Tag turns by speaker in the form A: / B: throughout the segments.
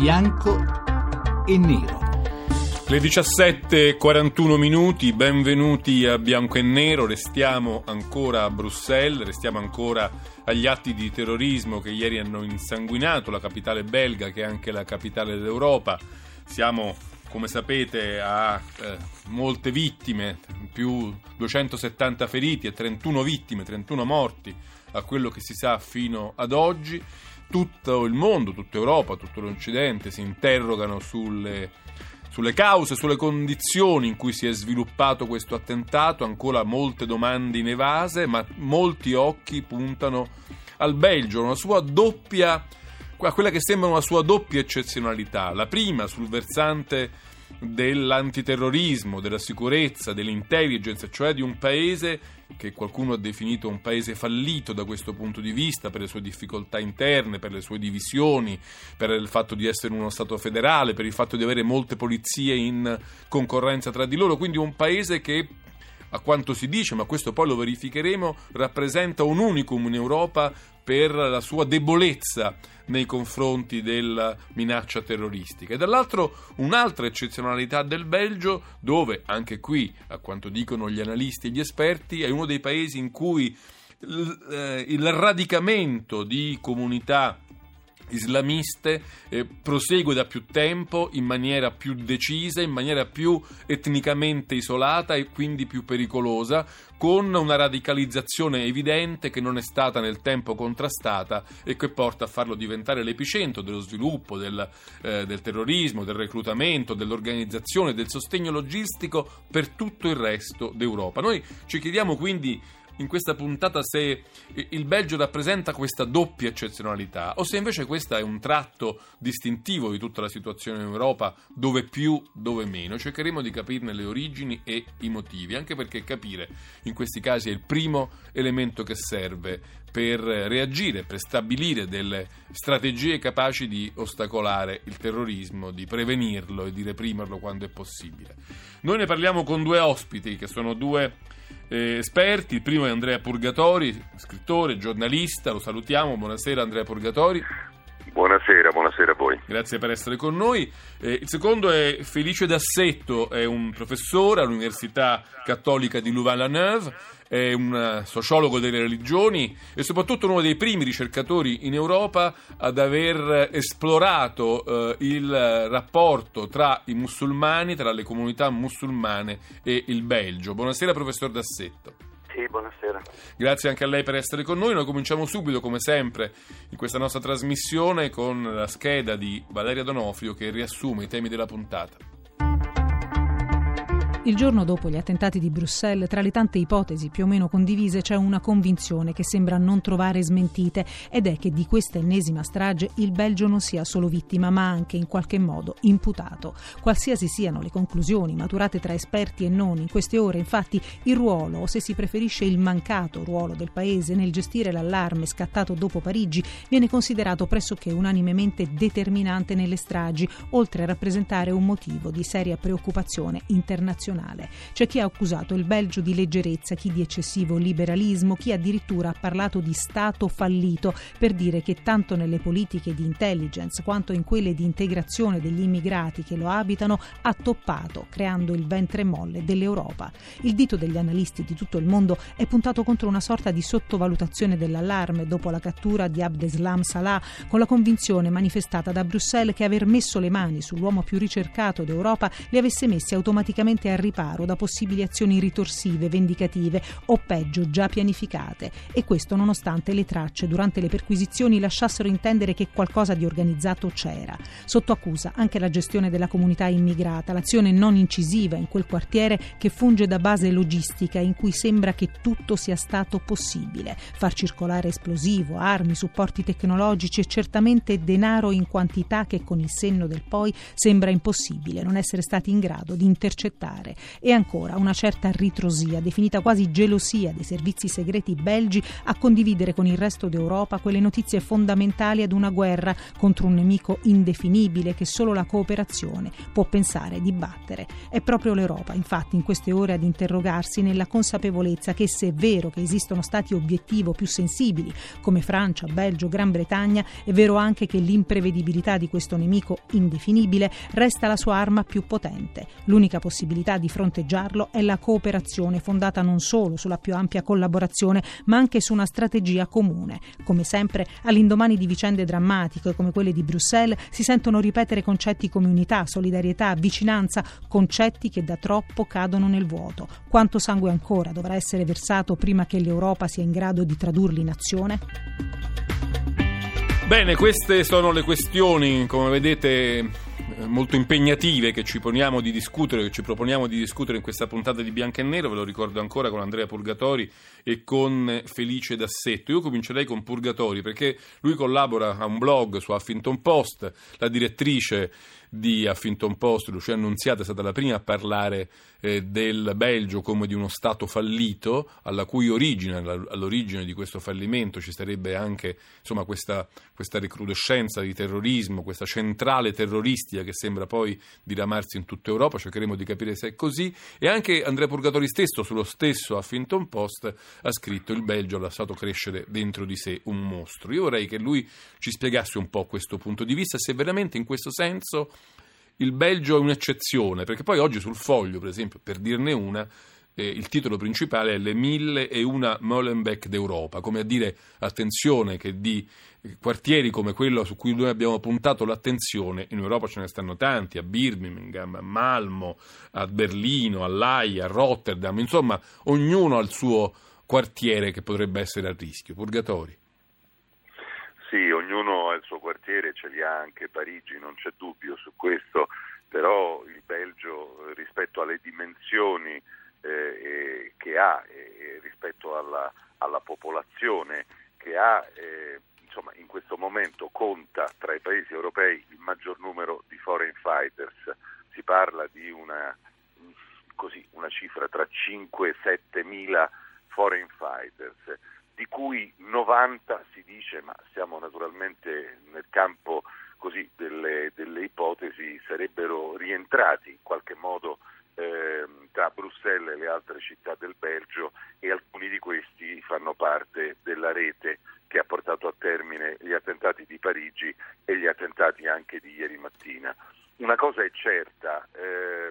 A: bianco e nero.
B: Le 17.41 minuti, benvenuti a Bianco e Nero, restiamo ancora a Bruxelles, restiamo ancora agli atti di terrorismo che ieri hanno insanguinato la capitale belga che è anche la capitale d'Europa. Siamo, come sapete, a eh, molte vittime, più 270 feriti e 31 vittime, 31 morti a quello che si sa fino ad oggi tutto il mondo, tutta Europa, tutto l'Occidente si interrogano sulle, sulle, cause, sulle condizioni in cui si è sviluppato questo attentato, ancora molte domande inevase, ma molti occhi puntano al Belgio, una sua doppia, a quella che sembra una sua doppia eccezionalità. La prima sul versante dell'antiterrorismo, della sicurezza, dell'intelligence, cioè di un paese che qualcuno ha definito un paese fallito da questo punto di vista per le sue difficoltà interne, per le sue divisioni, per il fatto di essere uno Stato federale, per il fatto di avere molte polizie in concorrenza tra di loro, quindi un paese che a quanto si dice, ma questo poi lo verificheremo, rappresenta un unicum in Europa per la sua debolezza nei confronti della minaccia terroristica. E dall'altro un'altra eccezionalità del Belgio, dove anche qui, a quanto dicono gli analisti e gli esperti, è uno dei paesi in cui il eh, radicamento di comunità islamiste eh, prosegue da più tempo in maniera più decisa, in maniera più etnicamente isolata e quindi più pericolosa, con una radicalizzazione evidente che non è stata nel tempo contrastata e che porta a farlo diventare l'epicentro dello sviluppo del, eh, del terrorismo, del reclutamento, dell'organizzazione, del sostegno logistico per tutto il resto d'Europa. Noi ci chiediamo quindi in questa puntata se il Belgio rappresenta questa doppia eccezionalità o se invece questo è un tratto distintivo di tutta la situazione in Europa, dove più, dove meno. Cercheremo di capirne le origini e i motivi, anche perché capire in questi casi è il primo elemento che serve per reagire, per stabilire delle strategie capaci di ostacolare il terrorismo, di prevenirlo e di reprimerlo quando è possibile. Noi ne parliamo con due ospiti che sono due eh, esperti. Il primo è Andrea Purgatori, scrittore, giornalista, lo salutiamo. Buonasera Andrea Purgatori.
C: Buonasera, buonasera a voi.
B: Grazie per essere con noi. Eh, il secondo è Felice D'Assetto, è un professore all'Università Cattolica di Louvain-la-Neuve, è un sociologo delle religioni e soprattutto uno dei primi ricercatori in Europa ad aver esplorato eh, il rapporto tra i musulmani, tra le comunità musulmane e il Belgio. Buonasera professor D'Assetto.
D: Sì, buonasera.
B: Grazie anche a lei per essere con noi. Noi cominciamo subito, come sempre, in questa nostra trasmissione con la scheda di Valeria Donofrio che riassume i temi della puntata.
E: Il giorno dopo gli attentati di Bruxelles, tra le tante ipotesi più o meno condivise, c'è una convinzione che sembra non trovare smentite ed è che di questa ennesima strage il Belgio non sia solo vittima ma anche in qualche modo imputato. Qualsiasi siano le conclusioni maturate tra esperti e non in queste ore, infatti, il ruolo, o se si preferisce il mancato ruolo del Paese nel gestire l'allarme scattato dopo Parigi, viene considerato pressoché unanimemente determinante nelle stragi, oltre a rappresentare un motivo di seria preoccupazione internazionale internazionale. C'è chi ha accusato il Belgio di leggerezza, chi di eccessivo liberalismo, chi addirittura ha parlato di Stato fallito per dire che tanto nelle politiche di intelligence quanto in quelle di integrazione degli immigrati che lo abitano ha toppato, creando il ventre molle dell'Europa. Il dito degli analisti di tutto il mondo è puntato contro una sorta di sottovalutazione dell'allarme dopo la cattura di Abdeslam Salah, con la convinzione manifestata da Bruxelles che aver messo le mani sull'uomo più ricercato d'Europa li avesse messi automaticamente a riparo da possibili azioni ritorsive, vendicative o peggio già pianificate e questo nonostante le tracce durante le perquisizioni lasciassero intendere che qualcosa di organizzato c'era. Sotto accusa anche la gestione della comunità immigrata, l'azione non incisiva in quel quartiere che funge da base logistica in cui sembra che tutto sia stato possibile. Far circolare esplosivo, armi, supporti tecnologici e certamente denaro in quantità che con il senno del poi sembra impossibile non essere stati in grado di intercettare. Fare. E ancora una certa ritrosia, definita quasi gelosia dei servizi segreti belgi a condividere con il resto d'Europa quelle notizie fondamentali ad una guerra contro un nemico indefinibile che solo la cooperazione può pensare di battere. È proprio l'Europa, infatti, in queste ore ad interrogarsi nella consapevolezza che se è vero che esistono stati obiettivo più sensibili come Francia, Belgio, Gran Bretagna, è vero anche che l'imprevedibilità di questo nemico indefinibile resta la sua arma più potente. L'unica possibilità di fronteggiarlo è la cooperazione fondata non solo sulla più ampia collaborazione, ma anche su una strategia comune. Come sempre, all'indomani di vicende drammatiche come quelle di Bruxelles, si sentono ripetere concetti come unità, solidarietà, vicinanza, concetti che da troppo cadono nel vuoto. Quanto sangue ancora dovrà essere versato prima che l'Europa sia in grado di tradurli in azione?
B: Bene, queste sono le questioni, come vedete molto impegnative che ci poniamo di discutere, che ci proponiamo di discutere in questa puntata di Bianco e Nero, ve lo ricordo ancora con Andrea Purgatori e con Felice Dassetto. Io comincerei con Purgatori perché lui collabora a un blog su Huffington Post, la direttrice di Huffington Post, Lucia Annunziata, è stata la prima a parlare eh, del Belgio come di uno Stato fallito, alla cui origine, all'origine di questo fallimento ci sarebbe anche insomma, questa, questa recrudescenza di terrorismo, questa centrale terroristica che sembra poi diramarsi in tutta Europa, cercheremo di capire se è così, e anche Andrea Purgatori stesso, sullo stesso Huffington Post, ha scritto il Belgio ha lasciato crescere dentro di sé un mostro. Io vorrei che lui ci spiegasse un po' questo punto di vista, se veramente in questo senso il Belgio è un'eccezione, perché poi oggi sul foglio, per esempio, per dirne una, eh, il titolo principale è Le mille e una Molenbeek d'Europa, come a dire attenzione che di quartieri come quello su cui noi abbiamo puntato l'attenzione, in Europa ce ne stanno tanti, a Birmingham, a Malmo, a Berlino, a L'Aia, a Rotterdam, insomma ognuno ha il suo quartiere che potrebbe essere a rischio. Purgatori.
C: Sì, ognuno ha il suo quartiere, ce li ha anche Parigi, non c'è dubbio su questo, però il Belgio rispetto alle dimensioni eh, che ha e rispetto alla, alla, popolazione che ha, eh, insomma, in questo momento conta tra i paesi europei il maggior numero di foreign fighters, si parla di una, così, una cifra tra 5 e 7 mila foreign fighters di cui 90 si dice, ma siamo naturalmente nel campo così delle, delle ipotesi, sarebbero rientrati in qualche modo eh, tra Bruxelles e le altre città del Belgio e alcuni di questi fanno parte della rete che ha portato a termine gli attentati di Parigi e gli attentati anche di ieri mattina. Una cosa è certa, eh,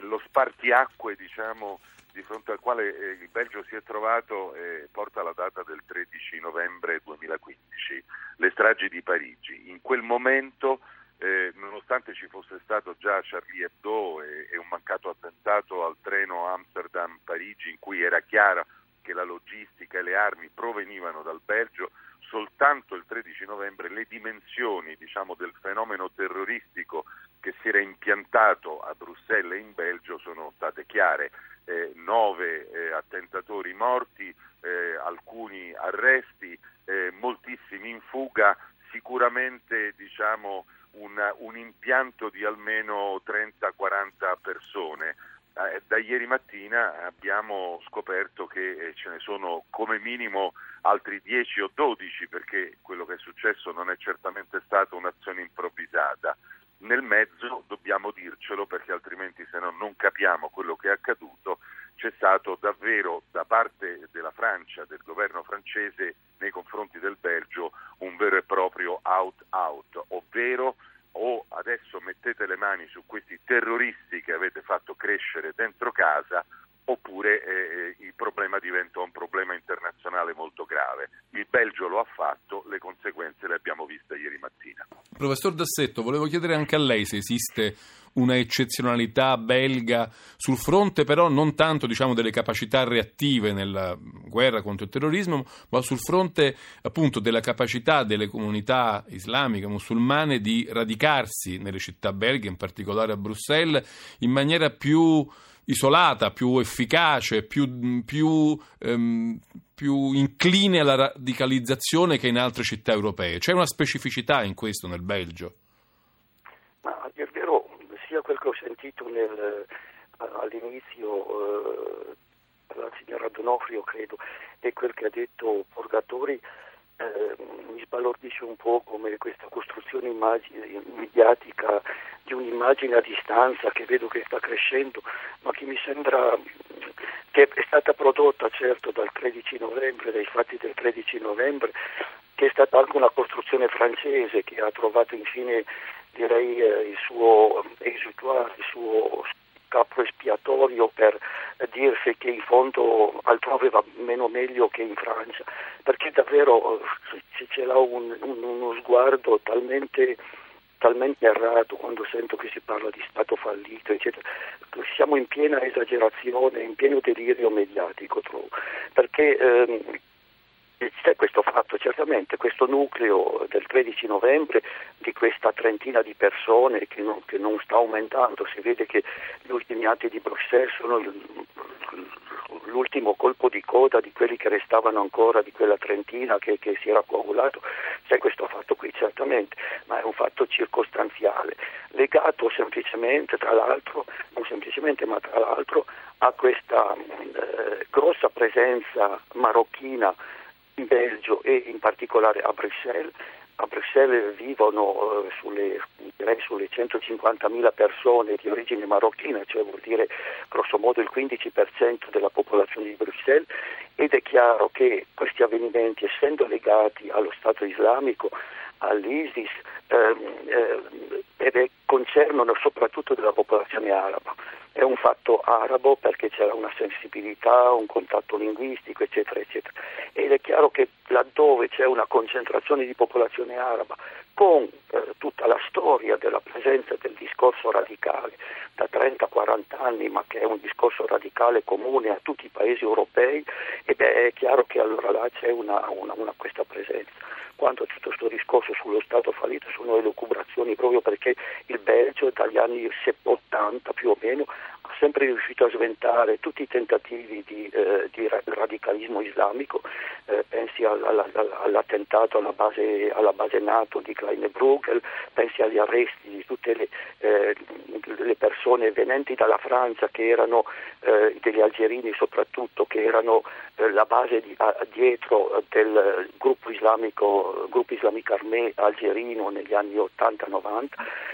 C: lo spartiacque diciamo, di fronte al quale eh, il Belgio si è trovato eh, porta la data del 13 novembre 2015, le stragi di Parigi. In quel momento, eh, nonostante ci fosse stato già Charlie Hebdo e, e un mancato attentato al treno Amsterdam-Parigi in cui era chiaro che la logistica e le armi provenivano dal Belgio, soltanto il 13 novembre le dimensioni diciamo, del fenomeno terroristico che si era impiantato a Bruxelles e in Belgio sono state chiare. Eh, nove eh, attentatori morti, eh, alcuni arresti, eh, moltissimi in fuga, sicuramente diciamo, un, un impianto di almeno 30-40 persone. Eh, da ieri mattina abbiamo scoperto che eh, ce ne sono come minimo altri 10 o 12 perché quello che è successo non è certamente stata un'azione improvvisata nel mezzo dobbiamo dircelo perché altrimenti se no non capiamo quello che è accaduto, c'è stato davvero da parte della Francia, del governo francese nei confronti del Belgio un vero e proprio out-out, ovvero o adesso mettete le mani su questi terroristi che avete fatto crescere dentro casa oppure eh, il problema diventa un problema internazionale molto grave. Il Belgio lo ha fatto, le conseguenze le abbiamo viste ieri mattina.
B: Professor Dassetto, volevo chiedere anche a lei se esiste una eccezionalità belga sul fronte però non tanto diciamo, delle capacità reattive nella guerra contro il terrorismo, ma sul fronte appunto della capacità delle comunità islamiche, musulmane di radicarsi nelle città belghe, in particolare a Bruxelles, in maniera più isolata, più efficace, più, più, ehm, più, incline alla radicalizzazione che in altre città europee. C'è una specificità in questo nel Belgio?
D: Ma a dir vero, sia quel che ho sentito nel all'inizio eh, la signora Donofrio, credo, e quel che ha detto Porgatori eh, mi sbalordisce un po' come questa costruzione immagine, mediatica di un'immagine a distanza che vedo che sta crescendo, ma che mi sembra che è stata prodotta certo dal 13 novembre, dai fatti del 13 novembre, che è stata anche una costruzione francese che ha trovato infine direi eh, il suo esutoire, il suo capo espiatorio per dirsi che in fondo altrove va meno meglio che in Francia, perché davvero eh, c'è là un, un, uno sguardo talmente, talmente errato quando sento che si parla di Stato fallito, eccetera. Siamo in piena esagerazione, in pieno delirio mediatico, trovo, perché ehm, c'è questo fatto, certamente questo nucleo del 13 novembre di questa trentina di persone che non, che non sta aumentando, si vede che gli ultimi atti di Bruxelles sono l'ultimo colpo di coda di quelli che restavano ancora di quella trentina che, che si era coagulato, c'è questo fatto qui certamente, ma è un fatto circostanziale, legato semplicemente tra l'altro, non semplicemente ma tra l'altro a questa eh, grossa presenza marocchina in Belgio e in particolare a Bruxelles. A Bruxelles vivono eh, sulle, sulle 150.000 persone di origine marocchina, cioè vuol dire grosso modo il 15% della popolazione di Bruxelles ed è chiaro che questi avvenimenti, essendo legati allo Stato islamico, all'ISIS, ehm, eh, concernono soprattutto della popolazione araba è un fatto arabo perché c'era una sensibilità, un contatto linguistico, eccetera, eccetera. Ed è chiaro che laddove c'è una concentrazione di popolazione araba con eh, tutta la storia della presenza del discorso radicale da 30-40 anni, ma che è un discorso radicale comune a tutti i paesi europei, e beh, è chiaro che allora là c'è una, una, una questa presenza. Quanto a tutto questo discorso sullo Stato fallito sono elucubrazioni proprio perché il Belgio dagli anni 80 più o meno sempre riuscito a sventare tutti i tentativi di, eh, di radicalismo islamico, eh, pensi all'attentato alla base, alla base, NATO di Kleine-Bruegel, pensi agli arresti di tutte le, eh, le, persone venenti dalla Francia che erano eh, degli algerini soprattutto, che erano eh, la base di, a, dietro del gruppo islamico, gruppo islamico armé algerino negli anni 80-90.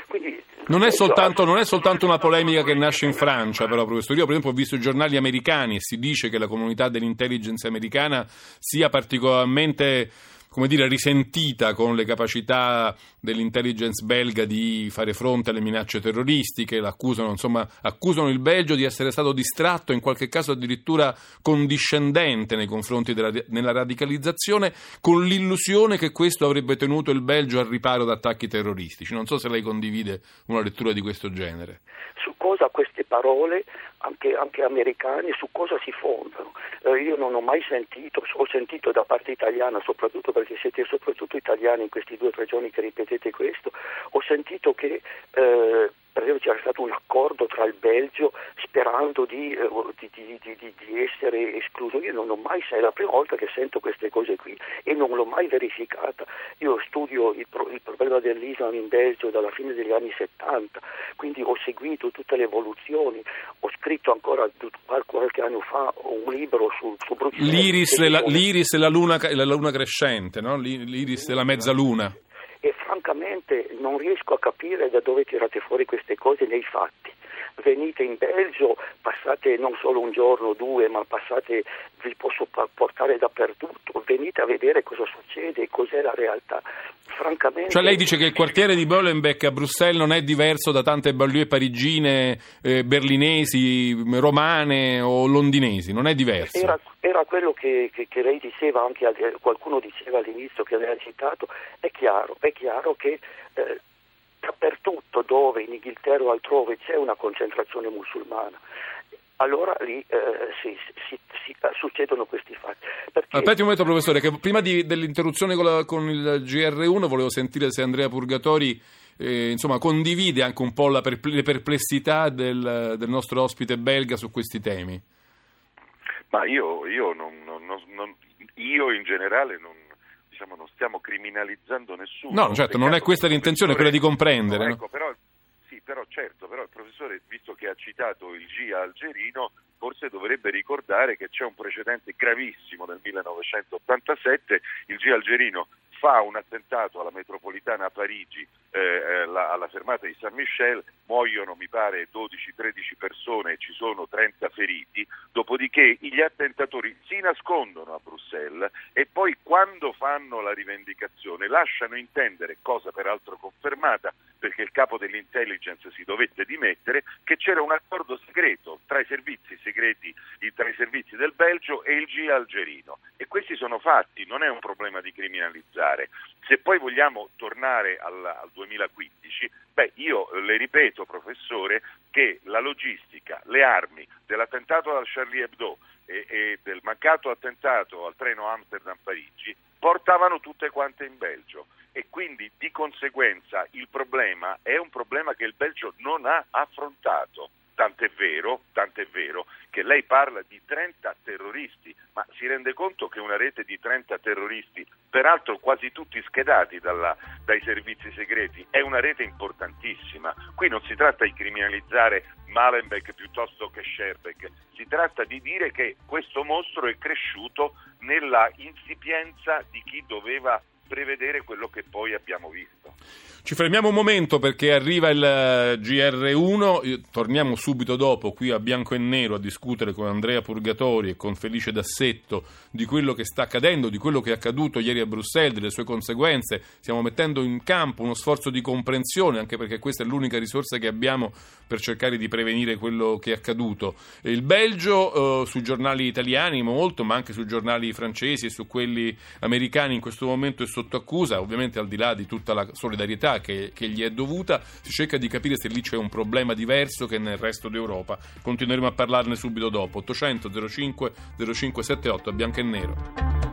B: Quindi, non, è soltanto, non è soltanto una polemica che nasce in Francia però, professore. Io per esempio ho visto i giornali americani e si dice che la comunità dell'intelligence americana sia particolarmente come dire, risentita con le capacità dell'intelligence belga di fare fronte alle minacce terroristiche, l'accusano, insomma, accusano il Belgio di essere stato distratto, in qualche caso addirittura condiscendente nei confronti della nella radicalizzazione, con l'illusione che questo avrebbe tenuto il Belgio al riparo da attacchi terroristici. Non so se lei condivide una lettura di questo genere.
D: Su cosa queste parole anche, anche americane su cosa si fondano. Eh, io non ho mai sentito, ho sentito da parte italiana, soprattutto perché siete soprattutto italiani in questi due o tre giorni che ripetete questo, ho sentito che eh, per esempio c'era stato un accordo tra il Belgio sperando di, eh, di, di, di, essere escluso. Io non ho mai, è la prima volta che sento queste cose qui e non l'ho mai verificata. Io studio il, pro, il problema dell'Islam in Belgio dalla fine degli anni 70, quindi ho seguito tutte le evoluzioni, ho scritto ancora qualche anno fa un libro su, su
B: Bruxelles. L'iris, e la, l'iris e la, luna, la luna crescente, no? l'iris e la mezzaluna
D: e francamente non riesco a capire da dove tirate fuori queste cose nei fatti. Venite in Belgio, passate non solo un giorno o due, ma passate, vi posso portare dappertutto, venite a vedere cosa succede, cos'è la realtà. Francamente,
B: cioè lei dice che il quartiere di Bolenbeck a Bruxelles non è diverso da tante banlieue parigine, eh, berlinesi, romane o londinesi, non è diverso?
D: Era, era quello che, che, che, lei diceva, anche qualcuno diceva all'inizio che aveva citato, è chiaro, è chiaro che eh, dappertutto dove in Inghilterra o altrove c'è una concentrazione musulmana, allora lì eh, si, si, si, succedono questi fatti.
B: Perché... Aspetti un momento professore, che prima di, dell'interruzione con, la, con, il GR1 volevo sentire se Andrea Purgatori eh, insomma, condivide anche un po' perple- le perplessità del, del nostro ospite belga su questi temi.
C: Ma io, io, non, non, non, io in generale non, diciamo, non, stiamo criminalizzando nessuno.
B: No, certo, non è questa l'intenzione, è quella di comprendere. No,
C: ecco, però, sì, però certo, però il professore, visto che ha citato il GIA algerino, forse dovrebbe ricordare che c'è un precedente gravissimo nel 1987, il GIA algerino fa un attentato alla metropolitana a Parigi, eh, eh, la, alla fermata di Saint Michel, muoiono mi pare 12-13 persone e ci sono 30 feriti, dopodiché gli attentatori si nascondono a Bruxelles e poi quando fanno la rivendicazione lasciano intendere, cosa peraltro confermata, perché il capo dell'intelligence si dovette dimettere, che c'era un accordo segreto tra i servizi segreti, tra i servizi del Belgio e il GIA algerino. E questi sono fatti, non è un problema di criminalizzare. Se poi vogliamo tornare al, al 2015, beh, io le ripeto, professore, che la logistica, le armi dell'attentato al Charlie Hebdo e, e del mancato attentato al treno Amsterdam-Parigi portavano tutte quante in Belgio e quindi di conseguenza il problema è un problema che il Belgio non ha affrontato. Tant'è vero, tant'è vero che lei parla di 30 terroristi, ma si rende conto che una rete di 30 terroristi, peraltro quasi tutti schedati dalla, dai servizi segreti, è una rete importantissima. Qui non si tratta di criminalizzare Malenbeck piuttosto che Scherbeck, si tratta di dire che questo mostro è cresciuto nella insipienza di chi doveva prevedere quello che poi abbiamo visto.
B: Ci fermiamo un momento perché arriva il eh, GR1, torniamo subito dopo qui a bianco e nero a discutere con Andrea Purgatori e con Felice Dassetto di quello che sta accadendo, di quello che è accaduto ieri a Bruxelles, delle sue conseguenze. Stiamo mettendo in campo uno sforzo di comprensione, anche perché questa è l'unica risorsa che abbiamo per cercare di prevenire quello che è accaduto. Il Belgio eh, sui giornali italiani molto, ma anche sui giornali francesi e su quelli americani in questo momento è sotto accusa, ovviamente al di là di tutta la solidarietà che, che, gli è dovuta, si cerca di capire se lì c'è un problema diverso che nel resto d'Europa. Continueremo a parlarne subito dopo. 800 05 0578 bianco e nero.